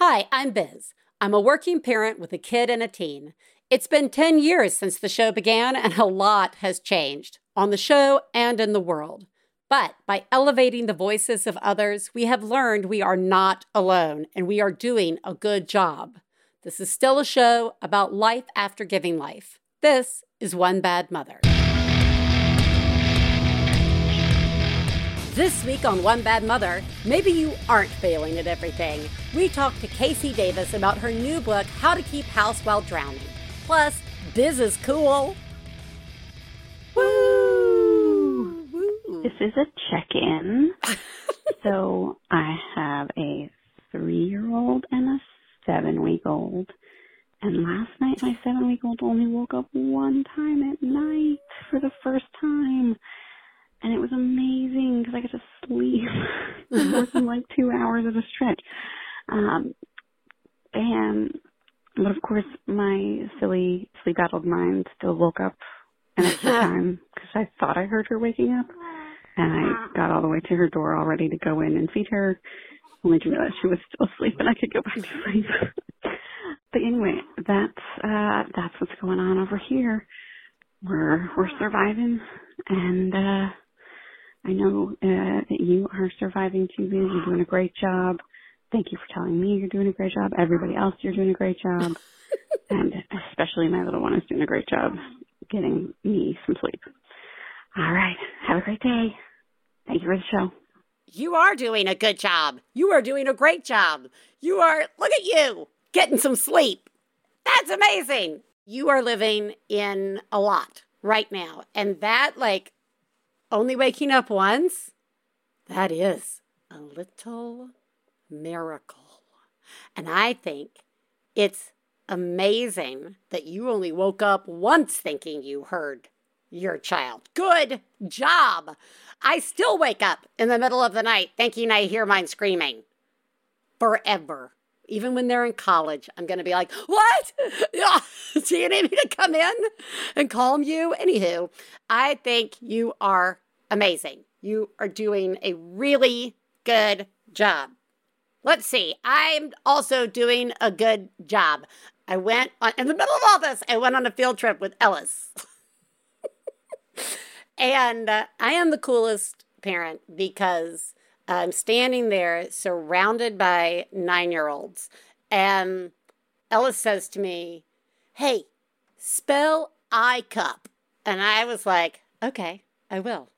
Hi, I'm Biz. I'm a working parent with a kid and a teen. It's been 10 years since the show began, and a lot has changed on the show and in the world. But by elevating the voices of others, we have learned we are not alone and we are doing a good job. This is still a show about life after giving life. This is One Bad Mother. This week on One Bad Mother, maybe you aren't failing at everything. We talked to KC Davis about her new book, How to Keep House While Drowning. Plus, Biz is cool. Woo! Woo. This is a check in. so I have a three year old and a seven week old. And last night, my seven week old only woke up one time at night for the first time and it was amazing because I got to sleep more than like two hours at a stretch. Um, and but of course, my silly sleep-addled mind still woke up an extra time because I thought I heard her waking up, and I got all the way to her door all ready to go in and feed her, only to realize she was still asleep and I could go back to sleep. but anyway, that's uh that's what's going on over here. We're we're surviving, and uh I know uh, that you are surviving too. You're doing a great job. Thank you for telling me you're doing a great job. Everybody else, you're doing a great job. and especially my little one is doing a great job getting me some sleep. All right. Have a great day. Thank you for the show. You are doing a good job. You are doing a great job. You are, look at you, getting some sleep. That's amazing. You are living in a lot right now. And that, like, only waking up once? That is a little miracle. And I think it's amazing that you only woke up once thinking you heard your child. Good job. I still wake up in the middle of the night thinking I hear mine screaming. Forever. Even when they're in college, I'm going to be like, What? Do you need me to come in and calm you? Anywho, I think you are amazing. You are doing a really good job. Let's see. I'm also doing a good job. I went on, in the middle of all this, I went on a field trip with Ellis. and uh, I am the coolest parent because I'm standing there surrounded by nine year olds. And Ellis says to me, Hey, spell I cup. And I was like, Okay, I will.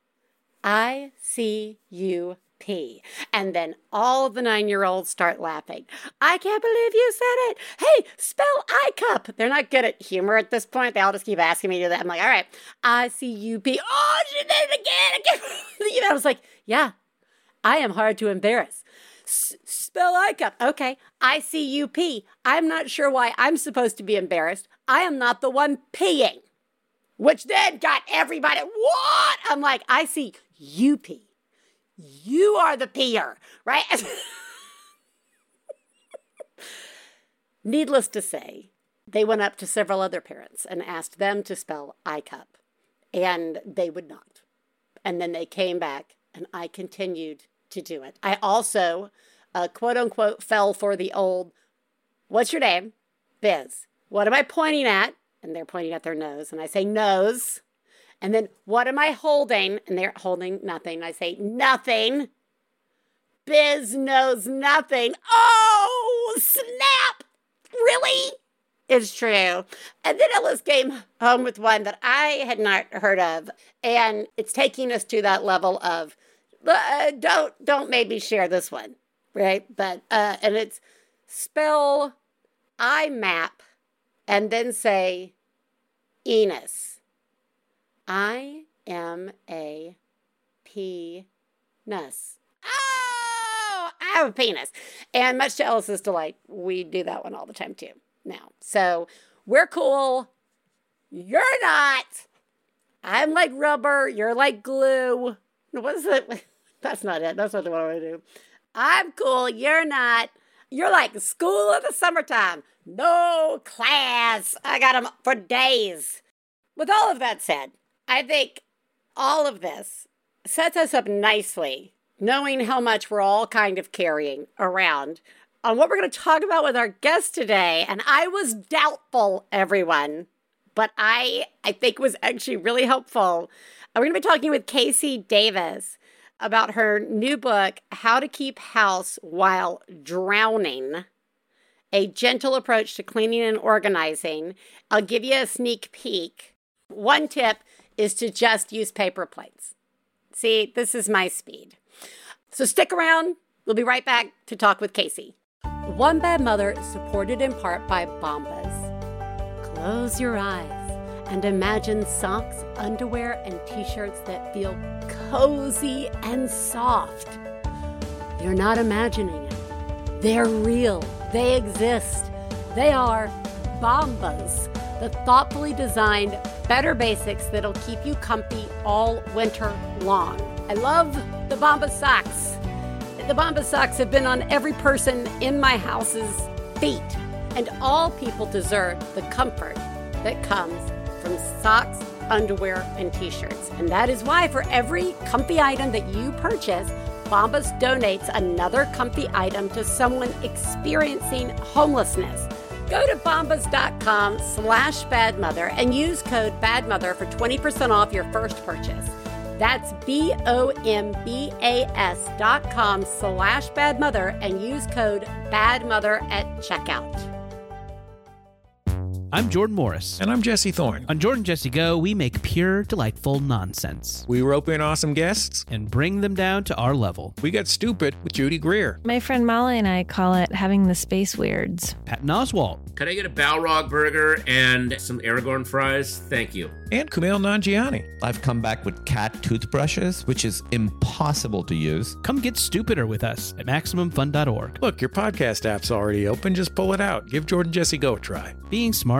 I C U P. And then all the nine year olds start laughing. I can't believe you said it. Hey, spell I cup. They're not good at humor at this point. They all just keep asking me to do that. I'm like, all right, I C U P. Oh, she did it again. Know, I was like, yeah, I am hard to embarrass. S- spell I cup. Okay, I C U P. I'm not sure why I'm supposed to be embarrassed. I am not the one peeing which then got everybody, what? I'm like, I see you pee. You are the peer, right? Needless to say, they went up to several other parents and asked them to spell I cup, and they would not. And then they came back, and I continued to do it. I also, uh, quote unquote, fell for the old, what's your name? Biz. What am I pointing at? and they're pointing at their nose. And I say, nose. And then, what am I holding? And they're holding nothing. I say, nothing. Biz knows nothing. Oh, snap! Really? It's true. And then Ellis came home with one that I had not heard of. And it's taking us to that level of, uh, don't, don't maybe share this one, right? But, uh, and it's spell I map and then say Enos. I penis. Oh, I have a penis. And much to Ellis's delight, we do that one all the time too now. So we're cool. You're not. I'm like rubber. You're like glue. What is it? That's not it. That's not the one I want to do. I'm cool. You're not. You're like school of the summertime. No class. I got them for days. With all of that said, I think all of this sets us up nicely, knowing how much we're all kind of carrying around on what we're going to talk about with our guest today. And I was doubtful, everyone, but I I think was actually really helpful. We're going to be talking with KC Davis about her new book, How to Keep House While Drowning. A gentle approach to cleaning and organizing. I'll give you a sneak peek. One tip is to just use paper plates. See, this is my speed. So stick around. We'll be right back to talk with KC. One Bad Mother is supported in part by Bombas. Close your eyes and imagine socks, underwear, and t shirts that feel cozy and soft. You're not imagining it, they're real, they exist. They are Bombas, the thoughtfully designed better basics that'll keep you comfy all winter long. I love the Bombas socks. The Bombas socks have been on every person in my house's feet, and all people deserve the comfort that comes from socks, underwear, and t shirts. And that is why for every comfy item that you purchase, Bombas donates another comfy item to someone experiencing homelessness. Go to bombas.com slash badmother and use code badmother for 20% off your first purchase. That's B O M B A S dot com slash bad mother and use code bad mother at checkout. I'm Jordan Morris. And I'm Jesse Thorne. On Jordan Jesse Go, we make pure, delightful nonsense We rope in awesome guests. and bring them down to our level. We get stupid with Judy Greer. My friend Molly and I call it having the space weirds. Patton Oswalt, Could I get a Balrog burger and some Aragorn fries? Thank you. And Kumail Nanjiani. I've come back with cat toothbrushes, which is impossible to use. come get stupider with us at MaximumFun.org. Look, your podcast app's already open. Just pull it out. Give Jordan Jesse Go a try. Being smart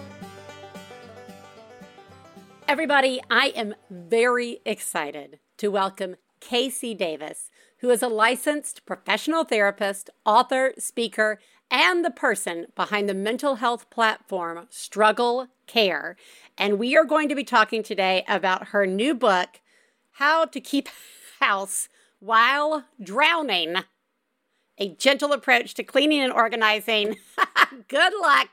Everybody, I am very excited to welcome KC Davis, who is a licensed professional therapist, author, speaker, and the person behind the mental health platform Struggle Care. And we are going to be talking today about her new book, How to Keep House While Drowning. A gentle approach to cleaning and organizing. Good luck.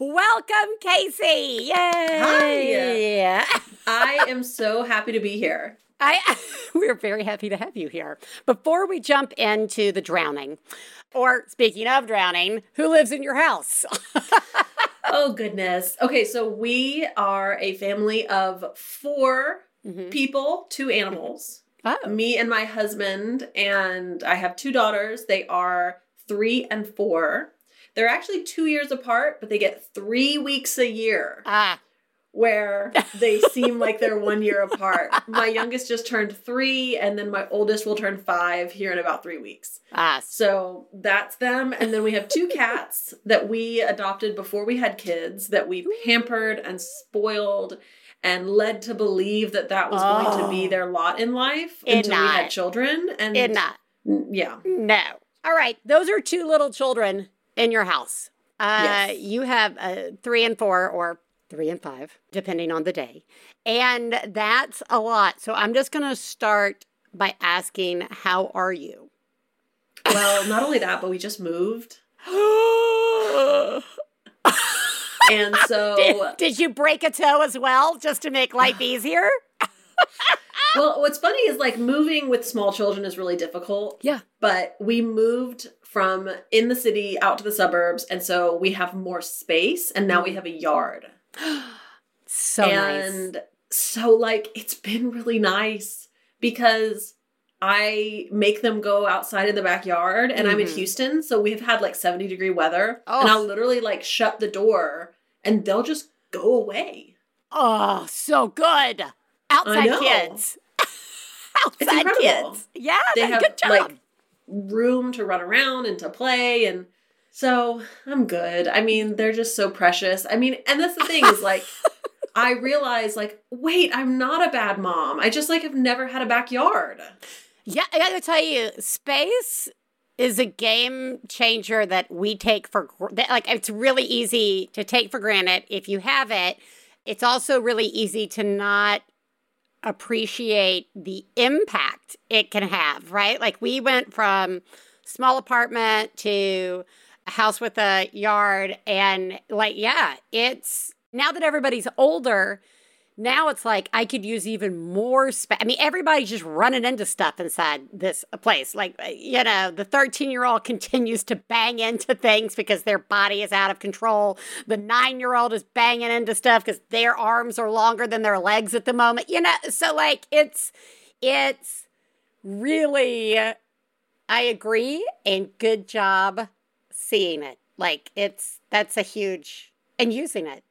Welcome, KC. Yay. Hi. Yeah. I am so happy to be here. I we're very happy to have you here. Before we jump into the drowning, or speaking of drowning, who lives in your house? Oh, goodness. Okay, so we are a family of 4 Mhm. people, two animals. Oh, Me and my husband, and I have two daughters. They are three and four. They're actually two years apart, but they get three weeks a year ah, where they seem like they're one year apart. My youngest just turned three, and then my oldest will turn five here in about three weeks. ah. So that's them. And then we have two cats that we adopted before we had kids that we pampered and spoiled and led to believe that that was going to be Oh. their lot in life It until we had children. And It not. Yeah. No. All right. Those are two little children in your house. Uh, Yes. You have uh, three and four, or three and five, depending on the day. And that's a lot. So I'm just going to start by asking, how are you? Well, not only that, but we just moved. And so, did, did you break a toe as well, just to make life easier? well, what's funny is like moving with small children is really difficult. Yeah. But we moved from in the city out to the suburbs. And so we have more space and now we have a yard. So nice. and so like it's been really nice because I make them go outside in the backyard and I'm in Mhm. Houston, so we've had like 70 degree weather. Oh. And I'll literally like shut the door and they'll just go away. Oh, so good. Outside kids. Outside kids. Yeah, They have good job. like room to run around and to play and So I'm good. I mean, they're just so precious. I mean, and that's the thing is like, I realize like, wait, I'm not a bad mom. I just like have never had a backyard. Yeah, I gotta tell you, space is a game changer that we take for that, like it's really easy to take for granted if you have it. It's also really easy to not appreciate the impact it can have, right? Like we went from small apartment to a house with a yard and like yeah, it's now that everybody's older, now it's like I could use even more space. I mean, everybody's just running into stuff inside this place. Like, uh, you know, the 13 year old continues to bang into things because their body is out of control. The nine year old is banging into stuff because their arms are longer than their legs at the moment. You know, so like it's, it's really, I agree, and good job seeing it. Like, it's, that's a huge, and using it.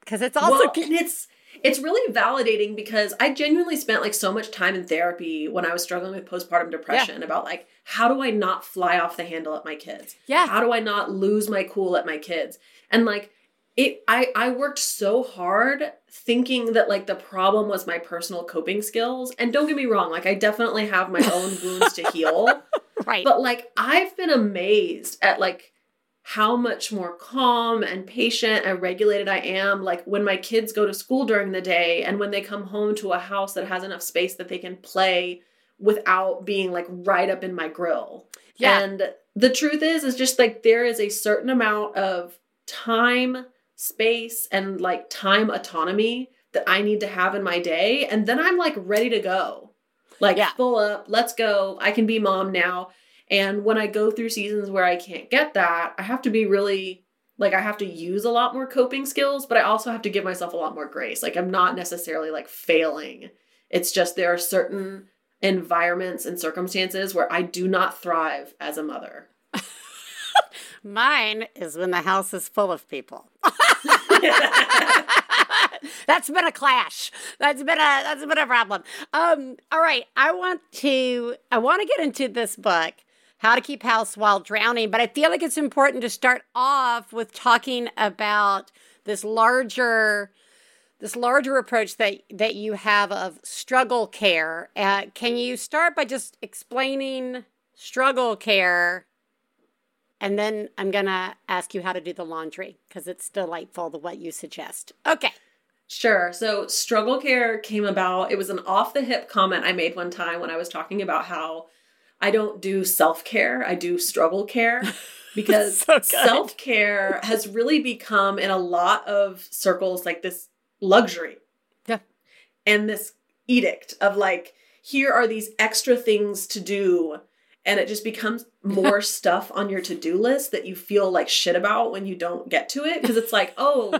Because it's also, well, it's, it's really validating because I genuinely spent like so much time in therapy when I was struggling with postpartum depression yeah. about like how do I not fly off the handle at my kids? Yeah. How do I not lose my cool at my kids? And like it I I worked so hard thinking that like the problem was my personal coping skills. And don't get me wrong, like I definitely have my own wounds to heal. Right. But like I've been amazed at like how much more calm and patient and regulated I am. Like when my kids go to school during the day and when they come home to a house that has enough space that they can play without being like right up in my grill. Yeah. And the truth is, is just like there is a certain amount of time, space, and like time autonomy that I need to have in my day. And then I'm like ready to go. Like Yeah. full up, let's go. I can be mom now. And when I go through seasons where I can't get that, I have to be really like I have to use a lot more coping skills, but I also have to give myself a lot more grace. Like I'm not necessarily like failing. It's just there are certain environments and circumstances where I do not thrive as a mother. Mine is when the house is full of people. that's been a clash. That's been a that's been a problem. Um, all right, I want to I want to get into this book, How to Keep House While Drowning, but I feel like it's important to start off with talking about this larger this larger approach that that you have of struggle care. Uh, can you start by just explaining struggle care and then I'm going to ask you how to do the laundry because it's delightful the what you suggest. Okay. Sure. So struggle care came about. It was an off the hip comment I made one time when I was talking about how I don't do self care, I do struggle care because So self care has really become in a lot of circles like this luxury. Yeah. And this edict of like, here are these extra things to do. And it just becomes more stuff on your to do list that you feel like shit about when you don't get to it. Because it's like, oh,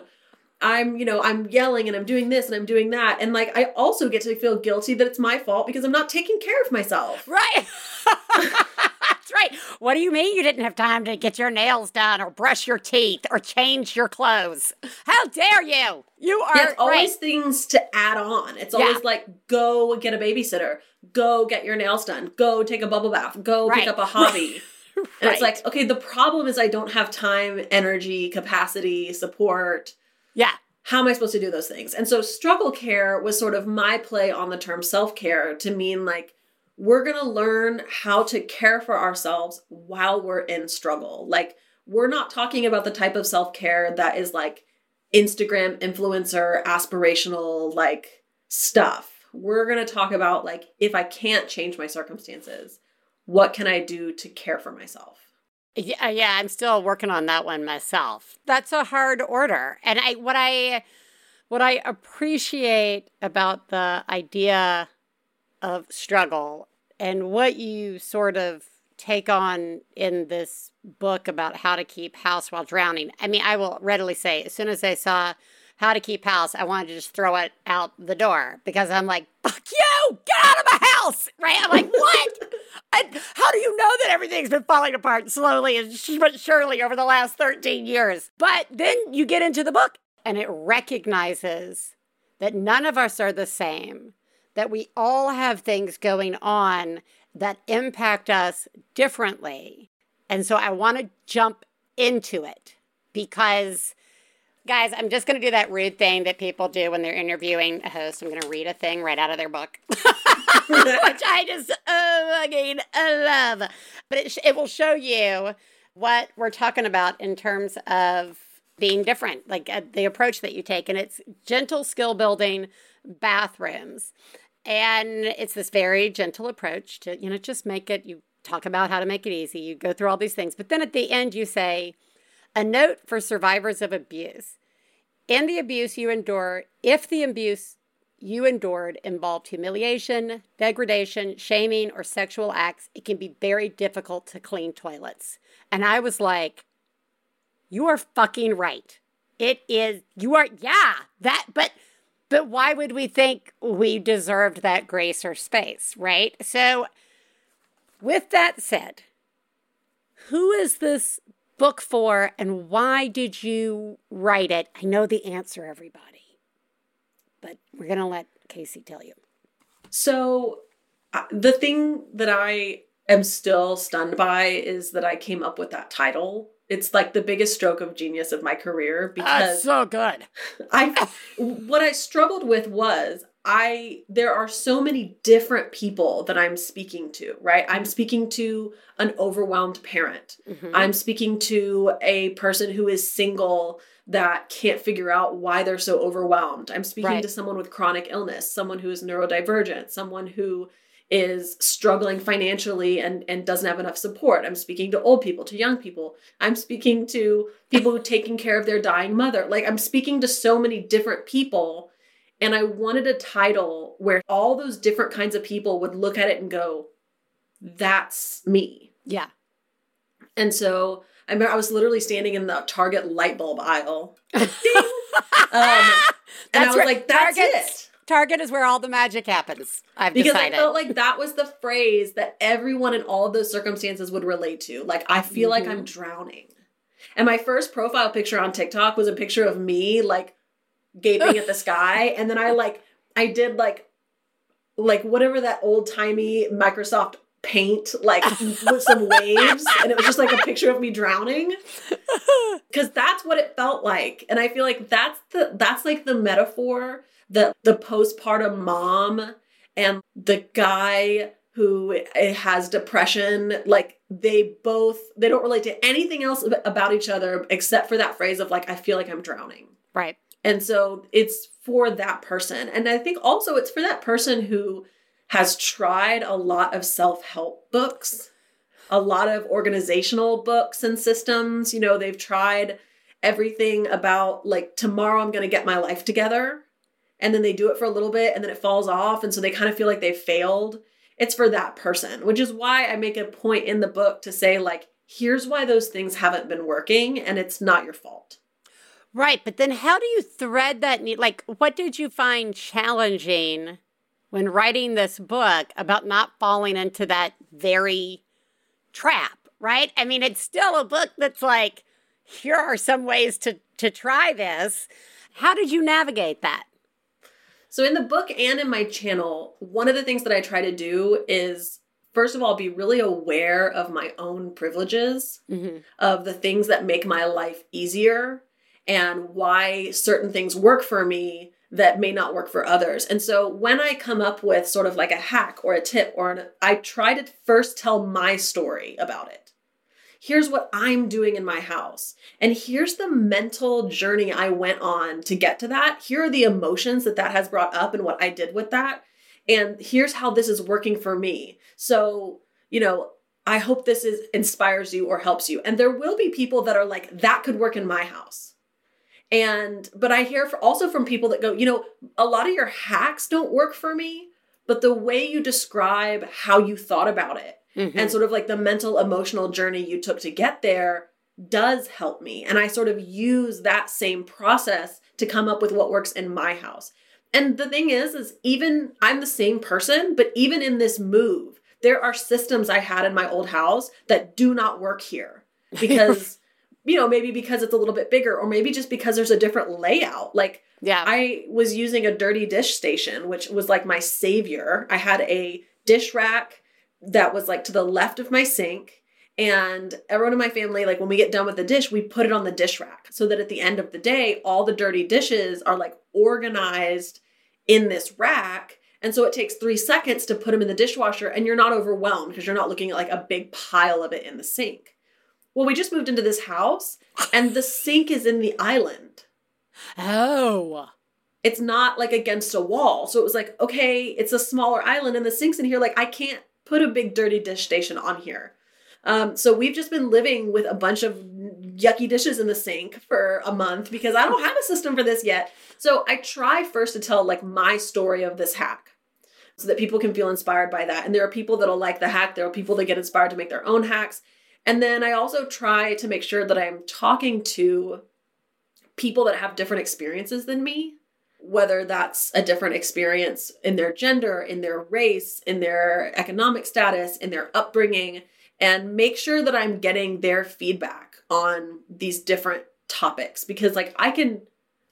I'm, you know, I'm yelling and I'm doing this and I'm doing that. And like, I also get to feel guilty that it's my fault because I'm not taking care of myself. Right. That's right. What do you mean you didn't have time to get your nails done or brush your teeth or change your clothes? How dare you? You are Yeah, it's always right. things to add on. It's Yeah. always like, go get a babysitter, go get your nails done, go take a bubble bath, go Right. pick up a hobby. right. And it's like, okay, the problem is I don't have time, energy, capacity, support. Yeah. How am I supposed to do those things? And so struggle care was sort of my play on the term self care to mean like, we're going to learn how to care for ourselves while we're in struggle. Like, we're not talking about the type of self care that is like Instagram influencer aspirational like stuff. We're going to talk about like, if I can't change my circumstances, what can I do to care for myself? Yeah, uh, yeah, I'm still working on that one myself. That's a hard order. And I what I what I appreciate about the idea of struggle and what you sort of take on in this book about how to keep house while drowning. I mean, I will readily say as soon as I saw how to keep house, I wanted to just throw it out the door because I'm like, fuck you, get out of my house. Right? I'm like, what? And how do you know that everything's been falling apart slowly and sh- but surely over the last 13 years? But then you get into the book and it recognizes that none of us are the same, that we all have things going on that impact us differently. And so I want to jump into it because guys i'm just going to do that rude thing that people do when they're interviewing a host. I'm going to read a thing right out of their book which i just fucking love. But it, it will show you what we're talking about in terms of being different like uh, the approach that you take. And it's gentle skill building bathrooms. And it's this very gentle approach to you know just make it you talk about how to make it easy. You go through all these things. But then at the end you say a note for survivors of abuse. In the abuse you endure, if the abuse you endured involved humiliation, degradation, shaming, or sexual acts, it can be very difficult to clean toilets. And I was like, you are fucking right. It is, you are, yeah, that, but, but why would we think we deserved that grace or space, right? So, with that said, who is this book for and why did you write it? I know the answer, everybody, but we're going to let KC tell you. So, uh, the thing that I am still stunned by is that I came up with that title. It's like the biggest stroke of genius of my career because That's so good. I what I struggled with was I there are so many different people that I'm speaking to, right? I'm speaking to an overwhelmed parent. Mhm. I'm speaking to a person who is single that can't figure out why they're so overwhelmed. I'm speaking Right. to someone with chronic illness, someone who is neurodivergent, someone who is struggling financially and and doesn't have enough support. I'm speaking to old people, to young people. I'm speaking to people who are taking care of their dying mother. Like I'm speaking to so many different people and I wanted a title where all those different kinds of people would look at it and go, that's me. Yeah. And so I remember I was literally standing in the Target light bulb aisle. Um, and I was like, that's Target's- it. Target is where all the magic happens. I've Because decided. I felt like that was the phrase that everyone in all of those circumstances would relate to. Like, I feel like Mm-hmm. I'm drowning. And my first profile picture on TikTok was a picture of me, like, gaping at the sky. And then I, like, I did, like, like whatever that old timey Microsoft paint, like, with some waves. And it was just like a picture of me drowning. Because that's what it felt like. And I feel like that's the, that's like the metaphor that the postpartum mom and the guy who has depression like they both they don't relate to anything else about each other except for that phrase of like i feel like i'm drowning right. And so it's for that person. And i think also it's for that person who has tried a lot of self-help books a lot of organizational books and systems. You know they've tried everything about like tomorrow i'm going to get my life together. And then they do it for a little bit and then it falls off. And so they kind of feel like they failed. It's for that person which is why i make a point in the book to say like here's why those things haven't been working and it's not your fault Right. But then how do you thread that? ne- Like, what did you find challenging when writing this book about not falling into that very trap? Right. I mean, it's still a book that's like, here are some ways to, to try this. How did you navigate that? So in the book and in my channel, one of the things that I try to do is first of all be really aware of my own privileges, Mm-hmm. of the things that make my life easier and why certain things work for me that may not work for others. And so when I come up with sort of like a hack or a tip or an, I try to first tell my story about it. Here's what I'm doing in my house. And here's the mental journey I went on to get to that. Here are the emotions that that has brought up and what I did with that. And here's how this is working for me. So, you know, I hope this is inspires you or helps you. And there will be people that are like that could work in my house. And but I hear also from people that go, you know, a lot of your hacks don't work for me, but the way you describe how you thought about it Mm-hmm. and sort of like the mental emotional journey you took to get there does help me and i sort of use that same process to come up with what works in my house and the thing is is even i'm the same person but even in this move there are systems i had in my old house that do not work here because you know maybe because it's a little bit bigger or maybe just because there's a different layout like yeah. I was using a dirty dish station, which was like my savior. I had a dish rack that was like to the left of my sink, And everyone in my family, like when we get done with the dish, we put it on the dish rack so that at the end of the day, all the dirty dishes are like organized in this rack. And so it takes three seconds to put them in the dishwasher and you're not overwhelmed because you're not looking at like a big pile of it in the sink. Well, we just moved into this house and the sink is in the island. Oh. It's not like against a wall. So it was like, okay, it's a smaller island and the sink's in here. Like, I can't put a big dirty dish station on here. Um, so we've just been living with a bunch of yucky dishes in the sink for a month because I don't have a system for this yet. So I try first to tell like my story of this hack so that people can feel inspired by that. And there are people that'll like the hack, there are people that get inspired to make their own hacks. And then I also try to make sure that I'm talking to people that have different experiences than me, whether that's a different experience in their gender, in their race, in their economic status, in their upbringing, and make sure that I'm getting their feedback on these different topics because like I can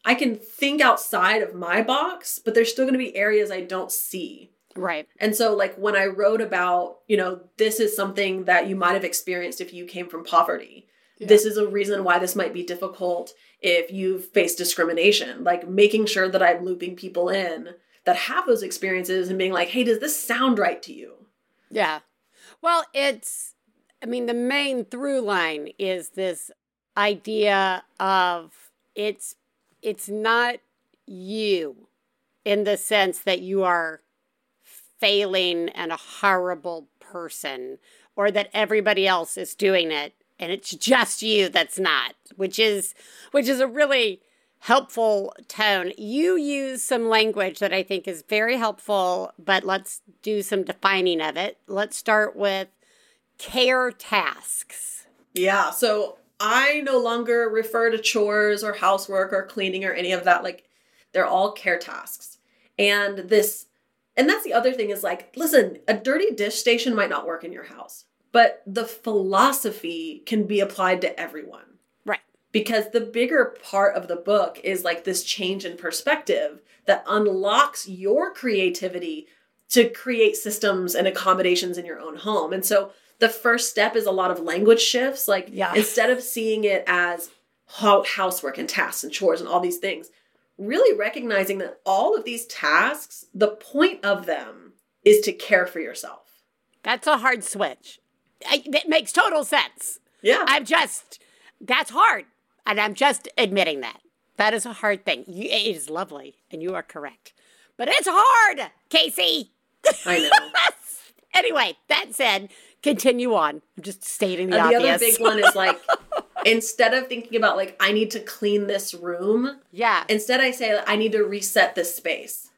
I can think outside of my box, but there's still going to be areas I don't see. Right. And so, like, when I wrote about, you know, this is something that you might have experienced if you came from poverty, yeah. this is a reason why this might be difficult if you've faced discrimination, like making sure that I'm looping people in that have those experiences and being like, hey, does this sound right to you? Yeah. Well, it's, I mean, the main through line is this idea of it's, it's not you in the sense that you are failing and a horrible person or that everybody else is doing it and it's just you that's not which is which is a really helpful tone. You use some language that i think is very helpful but let's do some defining of it. Let's start with care tasks. Yeah so i no longer refer to chores or housework or cleaning or any of that. Like they're all care tasks. And this and that's the other thing is like, listen, a dirty dish station might not work in your house, but the philosophy can be applied to everyone. Right. Because the bigger part of the book is like this change in perspective that unlocks your creativity to create systems and accommodations in your own home. And so the first step is a lot of language shifts. Like yeah. instead of seeing it as housework and tasks and chores and all these things, really recognizing that all of these tasks, the point of them is to care for yourself. That's a hard switch. It makes total sense. Yeah. I'm just, that's hard. And I'm just admitting that. That is a hard thing. it is lovely, and you are correct. But it's hard, KC. I know. anyway, that said, continue on. I'm just stating the uh, obvious. The other big one is like instead of thinking about like I need to clean this room, yeah. Instead, I say I need to reset this space.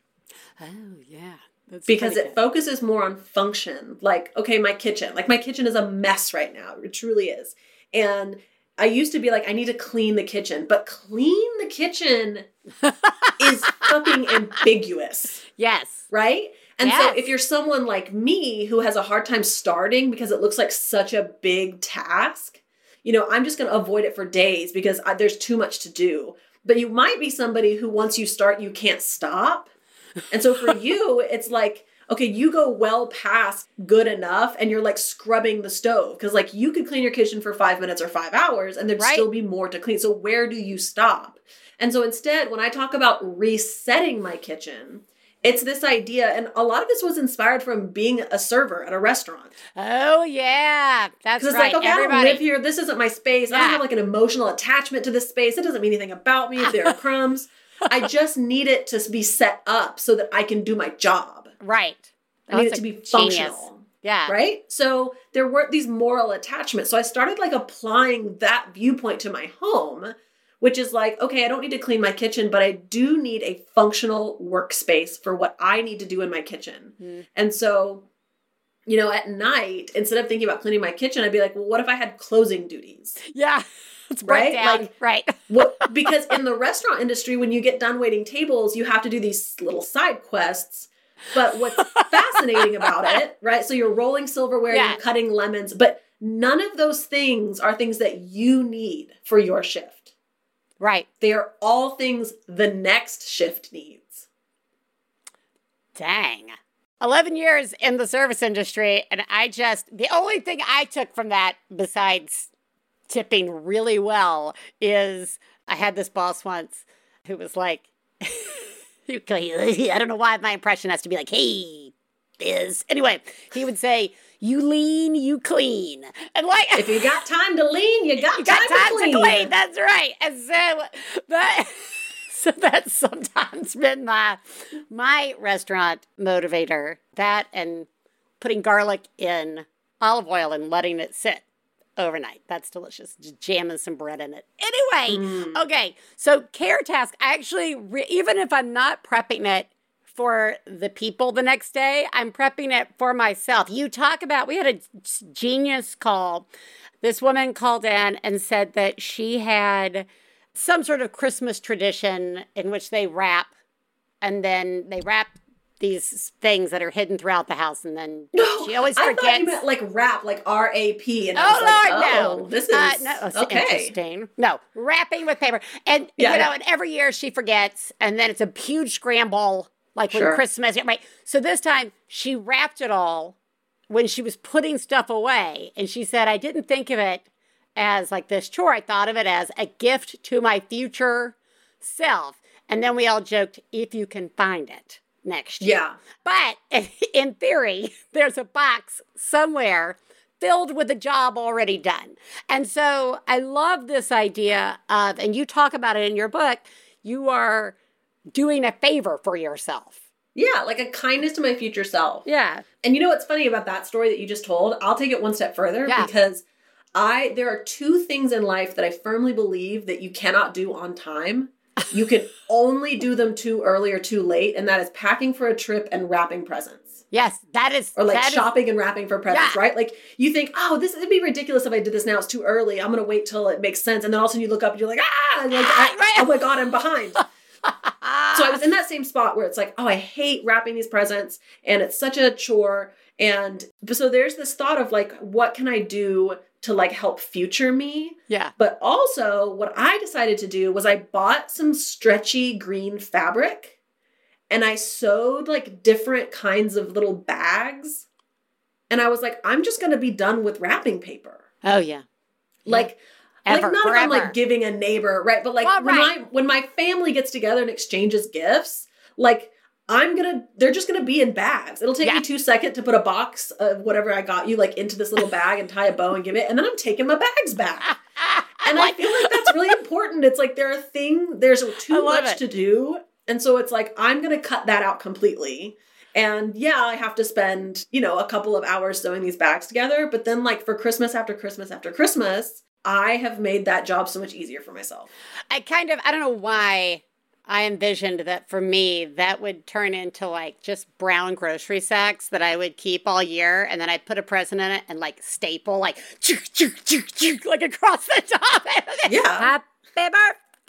Oh yeah. That's because it focuses more on function. Like, okay, my kitchen. Like my kitchen is a mess right now. It truly is. And I used to be like, I need to clean the kitchen, but clean the kitchen is fucking ambiguous. Yes. Right? And yes. so if you're someone like me who has a hard time starting because it looks like such a big task, you know, I'm just going to avoid it for days because I, there's too much to do. But you might be somebody who once you start, you can't stop. And so for you, it's like, okay, you go well past good enough and you're like scrubbing the stove because like you could clean your kitchen for five minutes or five hours and there'd right. still be more to clean. So where do you stop? And so instead, when I talk about resetting my kitchen, it's this idea, and a lot of this was inspired from being a server at a restaurant. Oh yeah, that's it's right. like, okay, Everybody... I don't live here. This isn't my space. Yeah. I don't have like an emotional attachment to this space. It doesn't mean anything about me if there are crumbs. I just need it to be set up so that I can do my job. Right. I need it to be functional. Genius. Yeah. Right? So there weren't these moral attachments. So I started like applying that viewpoint to my home which is like, okay, I don't need to clean my kitchen, but I do need a functional workspace for what I need to do in my kitchen. Mm. And so, you know, at night, instead of thinking about cleaning my kitchen, I'd be like, well, what if I had closing duties? Yeah. right? Like, right. what, because in the restaurant industry, when you get done waiting tables, you have to do these little side quests. But what's fascinating about it, right? So you're rolling silverware, yeah. you're cutting lemons, but none of those things are things that you need for your shift. Right. They are all things the next shift needs. Dang. 11 years in the service industry, and I just, the only thing I took from that, besides tipping really well, is I had this boss once who was like, I don't know why my impression has to be like, hey, is. Anyway, he would say, you lean, you clean. And like, if you got time to lean, you got, you got time, time to, clean. to clean. That's right. And so that. So that's sometimes been my my restaurant motivator. That and putting garlic in olive oil and letting it sit overnight. That's delicious. Just jamming some bread in it. Anyway, Mm. okay. So care task. I actually, re- even if I'm not prepping it for the people the next day, I'm prepping it for myself. You talk about. We had a genius call. This woman called in and said that she had some sort of Christmas tradition in which they wrap and then they wrap these things that are hidden throughout the house and then No, she always forgets. I thought you meant like rap, like R A P, and I Oh was like, oh, no! this is Uh, no, it's okay. interesting. No, wrapping with paper, and Yeah, you know, yeah. and every year she forgets, and then it's a huge scramble, like when Christmas, right? So this time she wrapped it all when she was putting stuff away, and she said, "I didn't think of it as like this chore. I thought of it as a gift to my future self." And then we all joked, "If you can find it next year." Yeah, But in theory, there's a box somewhere filled with a job already done. And so I love this idea of, and you talk about it in your book, you are doing a favor for yourself. yeah, like a kindness to my future self. Yeah. And you know what's funny about that story that you just told? I'll take it one step further Yeah. because I there are two things in life that I firmly believe that you cannot do on time. You can only do them too early or too late, and that is packing for a trip and wrapping presents. Yes, that is Or like that is- shopping and wrapping for presents, Yeah. right? Like you think, oh, this would be ridiculous if I did this now. It's too early. I'm gonna wait till it makes sense, and then all of a sudden you look up and you're like, ah, like, I- Right. oh my god, I'm behind. So I was in that same spot where it's like, oh, I hate wrapping these presents and it's such a chore. And so there's this thought of like, what can I do to like help future me? yeah. But also, what I decided to do was I bought some stretchy green fabric and I sewed like different kinds of little bags. And I was like, I'm just going to be done with wrapping paper. Oh yeah. Like, Ever, like not if I'm like giving a neighbor, right? But like Well, when right. my when my family gets together and exchanges gifts, like I'm gonna they're just gonna be in bags. It'll take Yeah. me two seconds to put a box of whatever I got you like into this little bag and tie a bow and give it, and then I'm taking my bags back. And I feel like that's really important. It's like there are thing there's too much it. to do, and so it's like I'm gonna cut that out completely. And yeah, I have to spend, you know, a couple of hours sewing these bags together. But then, like, for Christmas after Christmas after Christmas, I have made that job so much easier for myself. I kind of I don't know why I envisioned that for me that would turn into like just brown grocery sacks that I would keep all year and then I'd put a present in it and like staple like chook, chook, chook, chook, like across the top. Yeah. Happy birthday.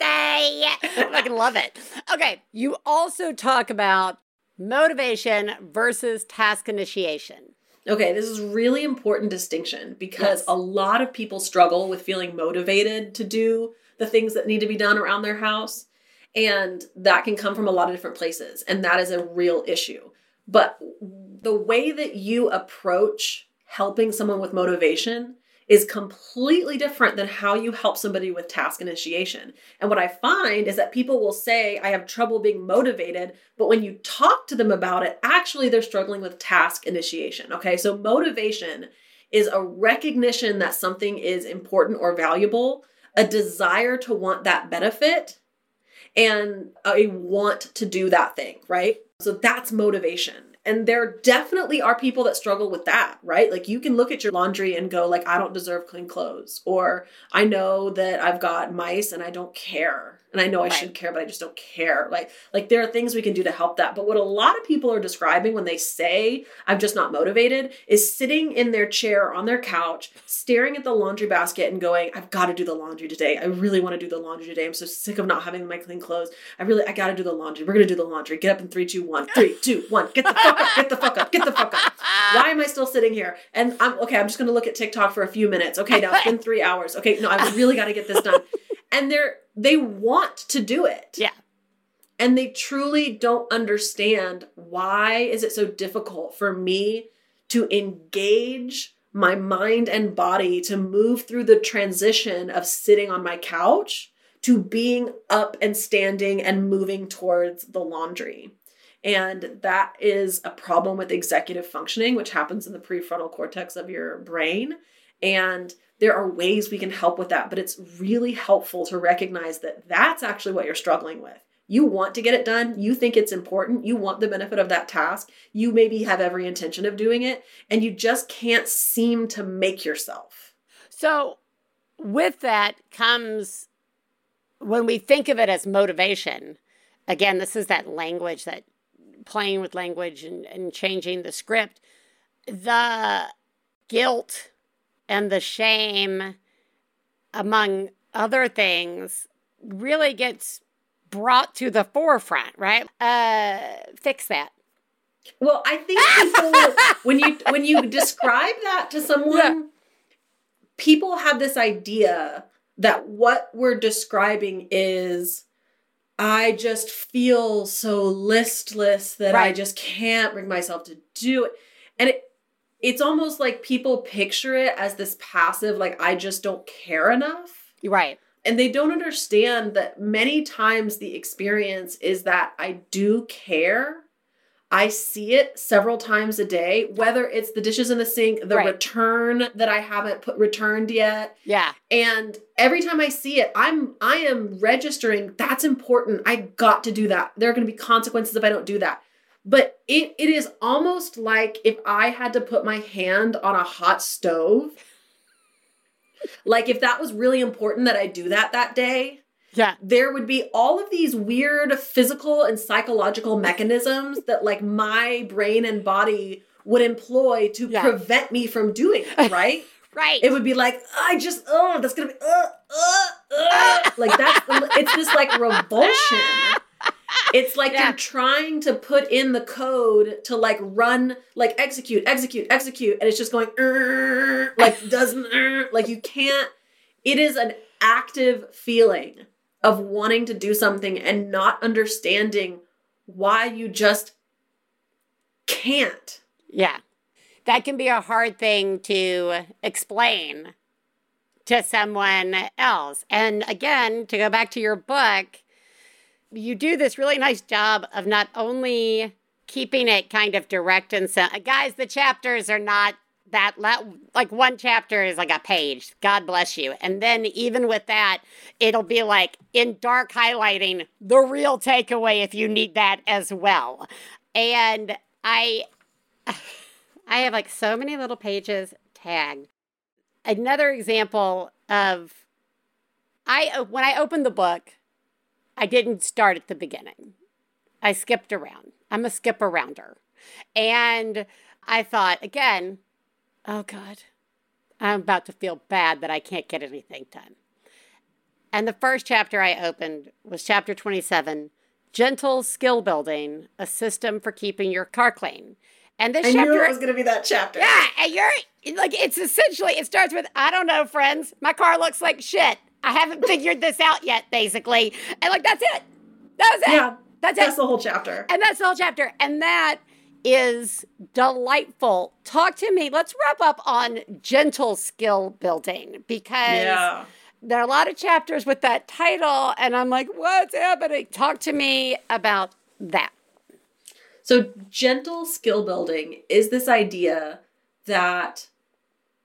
I fucking love it. Okay. You also talk about motivation versus task initiation. Okay, this is really important distinction because Yes. a lot of people struggle with feeling motivated to do the things that need to be done around their house. And that can come from a lot of different places. And that is a real issue. But the way that you approach helping someone with motivation is completely different than how you help somebody with task initiation. And what I find is that people will say, I have trouble being motivated, but when you talk to them about it, actually they're struggling with task initiation. Okay, so motivation is a recognition that something is important or valuable, a desire to want that benefit, and a want to do that thing, right? So that's motivation. And there definitely are people that struggle with that, right? Like you can look at your laundry and go like I don't deserve clean clothes or I know that I've got mice and I don't care. And I know I Right. should care but I just don't care. Like like there are things we can do to help that. But what a lot of people are describing when they say I'm just not motivated is sitting in their chair on their couch, staring at the laundry basket and going, I've got to do the laundry today. I really want to do the laundry today. I'm so sick of not having my clean clothes. I really I gotta do the laundry. We're gonna do the laundry. Get up in three, two, one. Three, two, one. Get the fuck up, get the fuck up, get the fuck up. Why am I still sitting here? And I'm okay, I'm just gonna look at TikTok for a few minutes. Okay, now it's been three hours. Okay, no, I really gotta get this done. And they're they want to do it. Yeah. and they truly don't understand why is it so difficult for me to engage my mind and body to move through the transition of sitting on my couch to being up and standing and moving towards the laundry. And that is a problem with executive functioning, which happens in the prefrontal cortex of your brain. And there are ways we can help with that, but it's really helpful to recognize that that's actually what you're struggling with. You want to get it done. You think it's important. You want the benefit of that task. You maybe have every intention of doing it, and you just can't seem to make yourself. So, with that comes when we think of it as motivation, again, this is that language that playing with language and, and changing the script. The guilt and the shame, among other things, really gets brought to the forefront, right? Uh, fix that. Well, I think people when you when you describe that to someone, yeah. people have this idea that what we're describing is I just feel so listless that right. I just can't bring myself to do it. And it it's almost like people picture it as this passive like I just don't care enough. Right. And they don't understand that many times the experience is that I do care. I see it several times a day, whether it's the dishes in the sink, the right. return that I haven't put returned yet. Yeah. And every time I see it, I'm I am registering that's important. I got to do that. There are going to be consequences if I don't do that. But it it is almost like if I had to put my hand on a hot stove like if that was really important that I do that that day, yeah. There would be all of these weird physical and psychological mechanisms that like my brain and body would employ to yeah. prevent me from doing it, right? right. It would be like, I just, oh, that's gonna be, uh, uh, uh. like that's, it's this like revulsion it's like yeah. you're trying to put in the code to like run, like execute, execute, execute, and it's just going like doesn't like you can't. It is an active feeling of wanting to do something and not understanding why you just can't. Yeah. That can be a hard thing to explain to someone else. And again, to go back to your book, you do this really nice job of not only keeping it kind of direct and so guys the chapters are not that like one chapter is like a page. God bless you. And then even with that it'll be like in dark highlighting the real takeaway if you need that as well. And i i have like so many little pages tagged. Another example of i when i opened the book I didn't start at the beginning. I skipped around. I'm a skip arounder. And I thought, again, oh God, I'm about to feel bad that I can't get anything done. And the first chapter I opened was chapter 27 Gentle Skill Building, a system for keeping your car clean. And this I chapter knew it was going to be that chapter. Yeah, and you're like, it's essentially, it starts with, I don't know, friends, my car looks like shit. I haven't figured this out yet, basically. And like, that's it. That was it. Yeah. That's, that's it. the whole chapter. And that's the whole chapter. And that is delightful. Talk to me. Let's wrap up on gentle skill building because yeah. there are a lot of chapters with that title. And I'm like, what's happening? Talk to me about that. So, gentle skill building is this idea that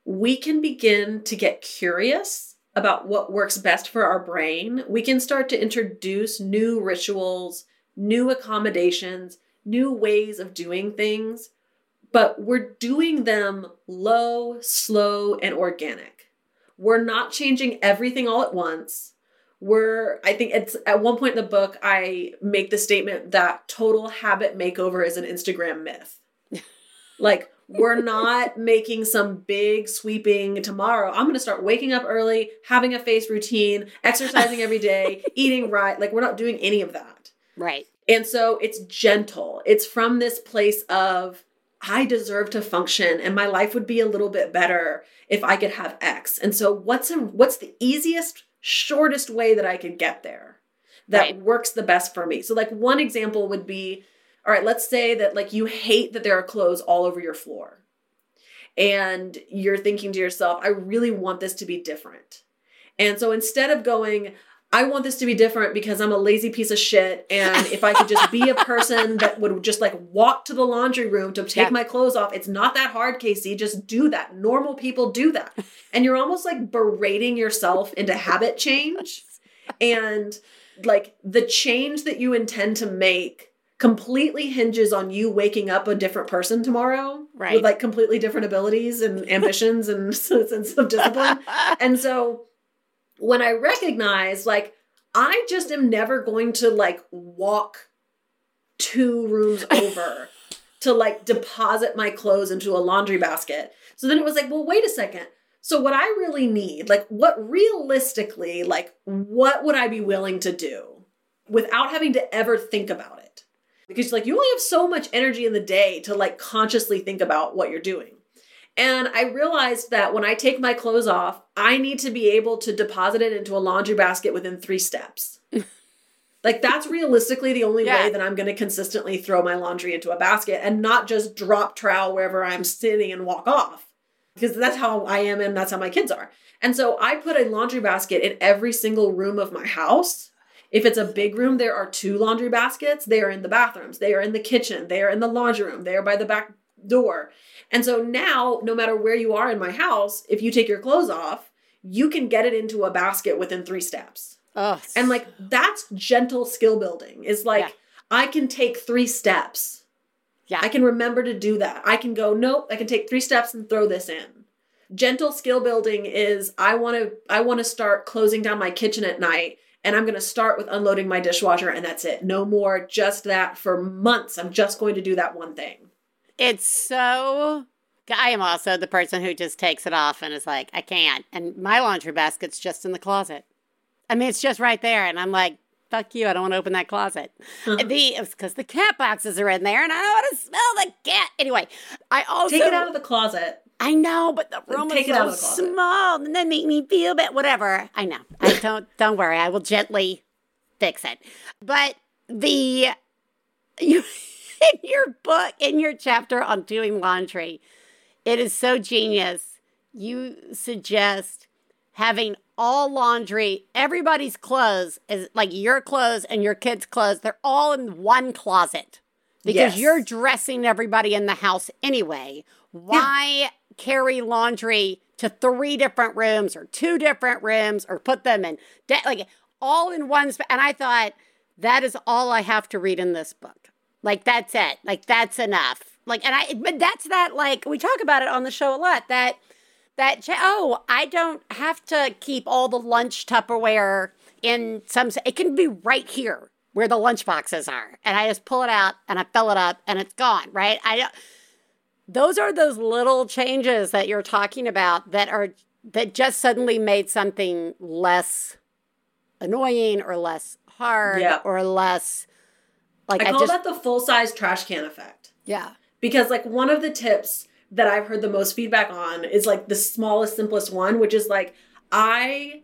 we can begin to get curious about what works best for our brain, we can start to introduce new rituals, new accommodations, new ways of doing things, but we're doing them low, slow, and organic. We're not changing everything all at once. We're, I think it's at one point in the book, I make the statement that total habit makeover is an Instagram myth. like, we're not making some big sweeping tomorrow. I'm going to start waking up early, having a face routine, exercising every day, eating right. Like, we're not doing any of that. Right. And so it's gentle. It's from this place of, I deserve to function and my life would be a little bit better if I could have X. And so what's a, what's the easiest, shortest way that I could get there? that Right. works the best for me. So like one example would be all right, let's say that like you hate that there are clothes all over your floor. And you're thinking to yourself, I really want this to be different. And so instead of going, I want this to be different because I'm a lazy piece of shit. And if I could just be a person that would just like walk to the laundry room to take Yeah. my clothes off, it's not that hard, KC. Just do that. Normal people do that. And you're almost like berating yourself into habit change. And like the change that you intend to make completely hinges on you waking up a different person tomorrow Right. with like completely different abilities and ambitions and sense of discipline. And so when I recognize like I just am never going to like walk two rooms over to like deposit my clothes into a laundry basket. So then it was like, well, wait a second. So what I really need, like what realistically, like what would I be willing to do without having to ever think about it? Because like you only have so much energy in the day to like consciously think about what you're doing. And I realized that when I take my clothes off, I need to be able to deposit it into a laundry basket within three steps. like, that's realistically the only Yeah. way that I'm going to consistently throw my laundry into a basket and not just drop trowel wherever I'm sitting and walk off. Because that's how I am and that's how my kids are. And so I put a laundry basket in every single room of my house. If it's a big room, there are two laundry baskets. They are in the bathrooms, they are in the kitchen, they are in the laundry room, they are by the back door. And so now, no matter where you are in my house, if you take your clothes off, you can get it into a basket within three steps. oh, And like that's gentle skill building. Is like Yeah. I can take three steps. yeah. I can remember to do that. I can go, nope, I can take three steps and throw this in. Gentle skill building is I want to I want to start closing down my kitchen at night and I'm going to start with unloading my dishwasher and that's it. No more, just that for months. I'm just going to do that one thing. It's so. I am also the person who just takes it off and is like, I can't. And my laundry basket's just in the closet. I mean, it's just right there. And I'm like, fuck you. I don't want to open that closet. Uh-huh. The Because the cat boxes are in there and I don't want to smell the cat. Anyway, I also. Take it out of the closet. I know, but the room Take is so of the closet. small, and then make me feel bad. Whatever. I know. I don't. don't worry. I will gently fix it. But the you in your book, in your chapter on doing laundry, it is so genius. You suggest having all laundry, everybody's clothes is like your clothes and your kids' clothes. They're all in one closet because Yes. you're dressing everybody in the house anyway. Why carry laundry to three different rooms or two different rooms or put them in de- like all in one sp- and I thought that is all I have to read in this book. Like that's it. Like that's enough. Like and I but that's that like we talk about it on the show a lot that that oh I don't have to keep all the lunch Tupperware in some it can be right here where the lunch boxes are and I just pull it out and I fill it up and it's gone right I those are those little changes that you're talking about that are that just suddenly made something less annoying or less hard Yeah. or less like I I, call just that the full size trash can effect. yeah because like one of the tips that I've heard the most feedback on is like the smallest simplest one which is like I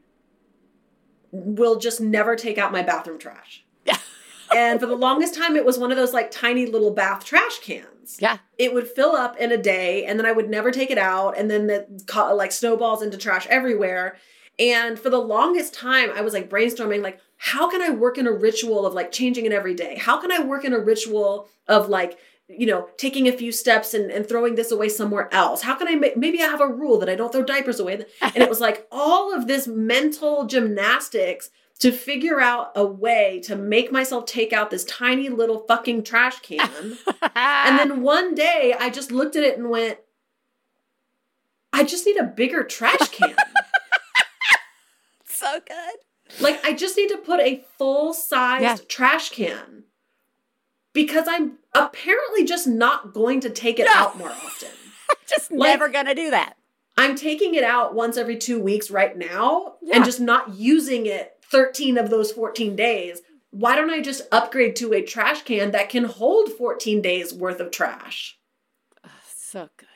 will just never take out my bathroom trash. Yeah. and for the longest time it was one of those like tiny little bath trash cans. Yeah It would fill up in a day and then I would never take it out and then it ca- like snowballs into trash everywhere. And for the longest time I was like brainstorming like how can I work in a ritual of like changing it every day? How can I work in a ritual of like you know, taking a few steps and, and throwing this away somewhere else? How can I make, maybe I have a rule that I don't throw diapers away? And it was like all of this mental gymnastics to figure out a way to make myself take out this tiny little fucking trash can. and then one day I just looked at it and went, I just need a bigger trash can. so good like I just need to put a full sized Yeah. trash can because I'm apparently just not going to take it No. out more often. just Like- never gonna do that I'm taking it out once every two weeks right now Yeah. and just not using it 13 of those 14 days. Why don't I just upgrade to a trash can that can hold 14 days worth of trash? so good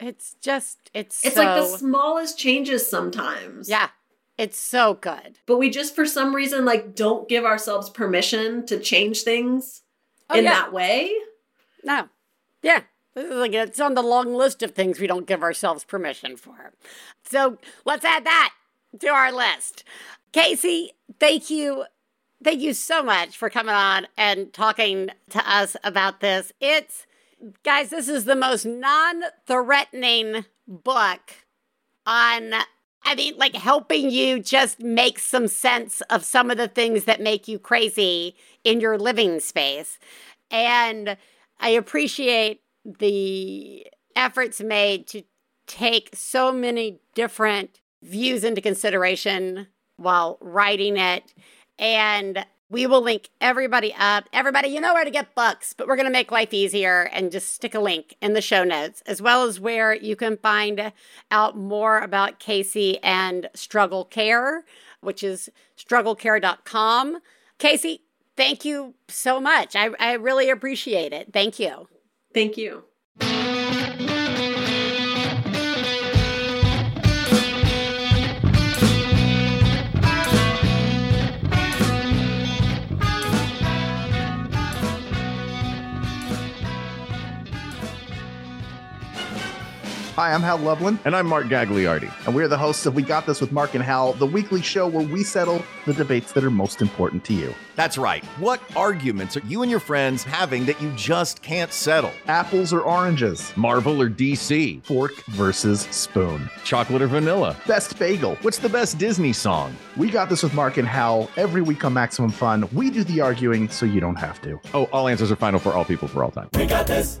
it's just it's It's so, like the smallest changes sometimes. yeah It's so good. But we just, for some reason, like don't give ourselves permission to change things Oh, in yeah. that way. No. Yeah. This is Like it's on the long list of things we don't give ourselves permission for. So let's add that to our list. KC, thank you. Thank you so much for coming on and talking to us about this. It's, guys, this is the most non threatening book on, I mean, like helping you just make some sense of some of the things that make you crazy in your living space. And I appreciate the efforts made to take so many different views into consideration while writing it. And we will link everybody up. Everybody, you know where to get books, but we're going to make life easier and just stick a link in the show notes, as well as where you can find out more about KC and Struggle Care, which is strugglecare.com. KC, thank you so much. I, I really appreciate it. Thank you. Thank you. Hi, I'm Hal Loveland. And I'm Mark Gagliardi. And we're the hosts of We Got This with Mark and Hal, the weekly show where we settle the debates that are most important to you. That's right. What arguments are you and your friends having that you just can't settle? Apples or oranges? Marvel or DC? Fork versus spoon. Chocolate or vanilla? Best bagel. What's the best Disney song? We Got This with Mark and Hal. Every week on Maximum Fun, we do the arguing so you don't have to. Oh, all answers are final for all people for all time. We got this.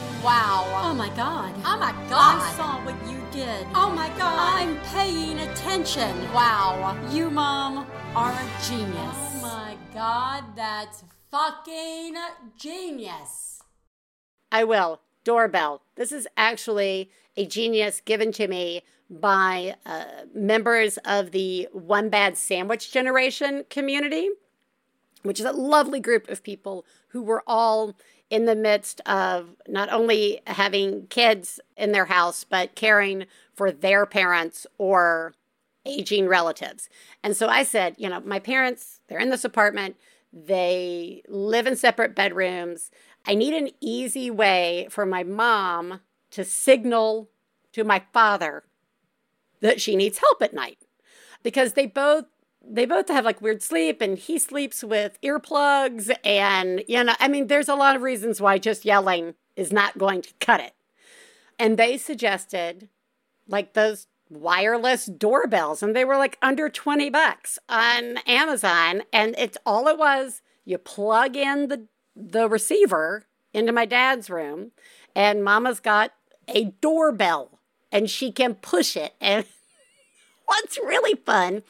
Wow. Oh my god. Oh my god. I saw what you did. Oh my god. I'm paying attention. Wow. You, Mom, are a genius. Oh my god, that's fucking genius. I will. Doorbell. This is actually a genius given to me by uh, members of the One Bad Sandwich Generation community, which is a lovely group of people who were all in the midst of not only having kids in their house, but caring for their parents or aging relatives. And so I said, you know, my parents, they're in this apartment, they live in separate bedrooms. I need an easy way for my mom to signal to my father that she needs help at night because they both they both have like weird sleep and he sleeps with earplugs and you know i mean there's a lot of reasons why just yelling is not going to cut it. And they suggested like those wireless doorbells and they were like under 20 bucks on amazon and it's all it was. You plug in the the receiver into my dad's room and mama's got a doorbell and she can push it and what's really fun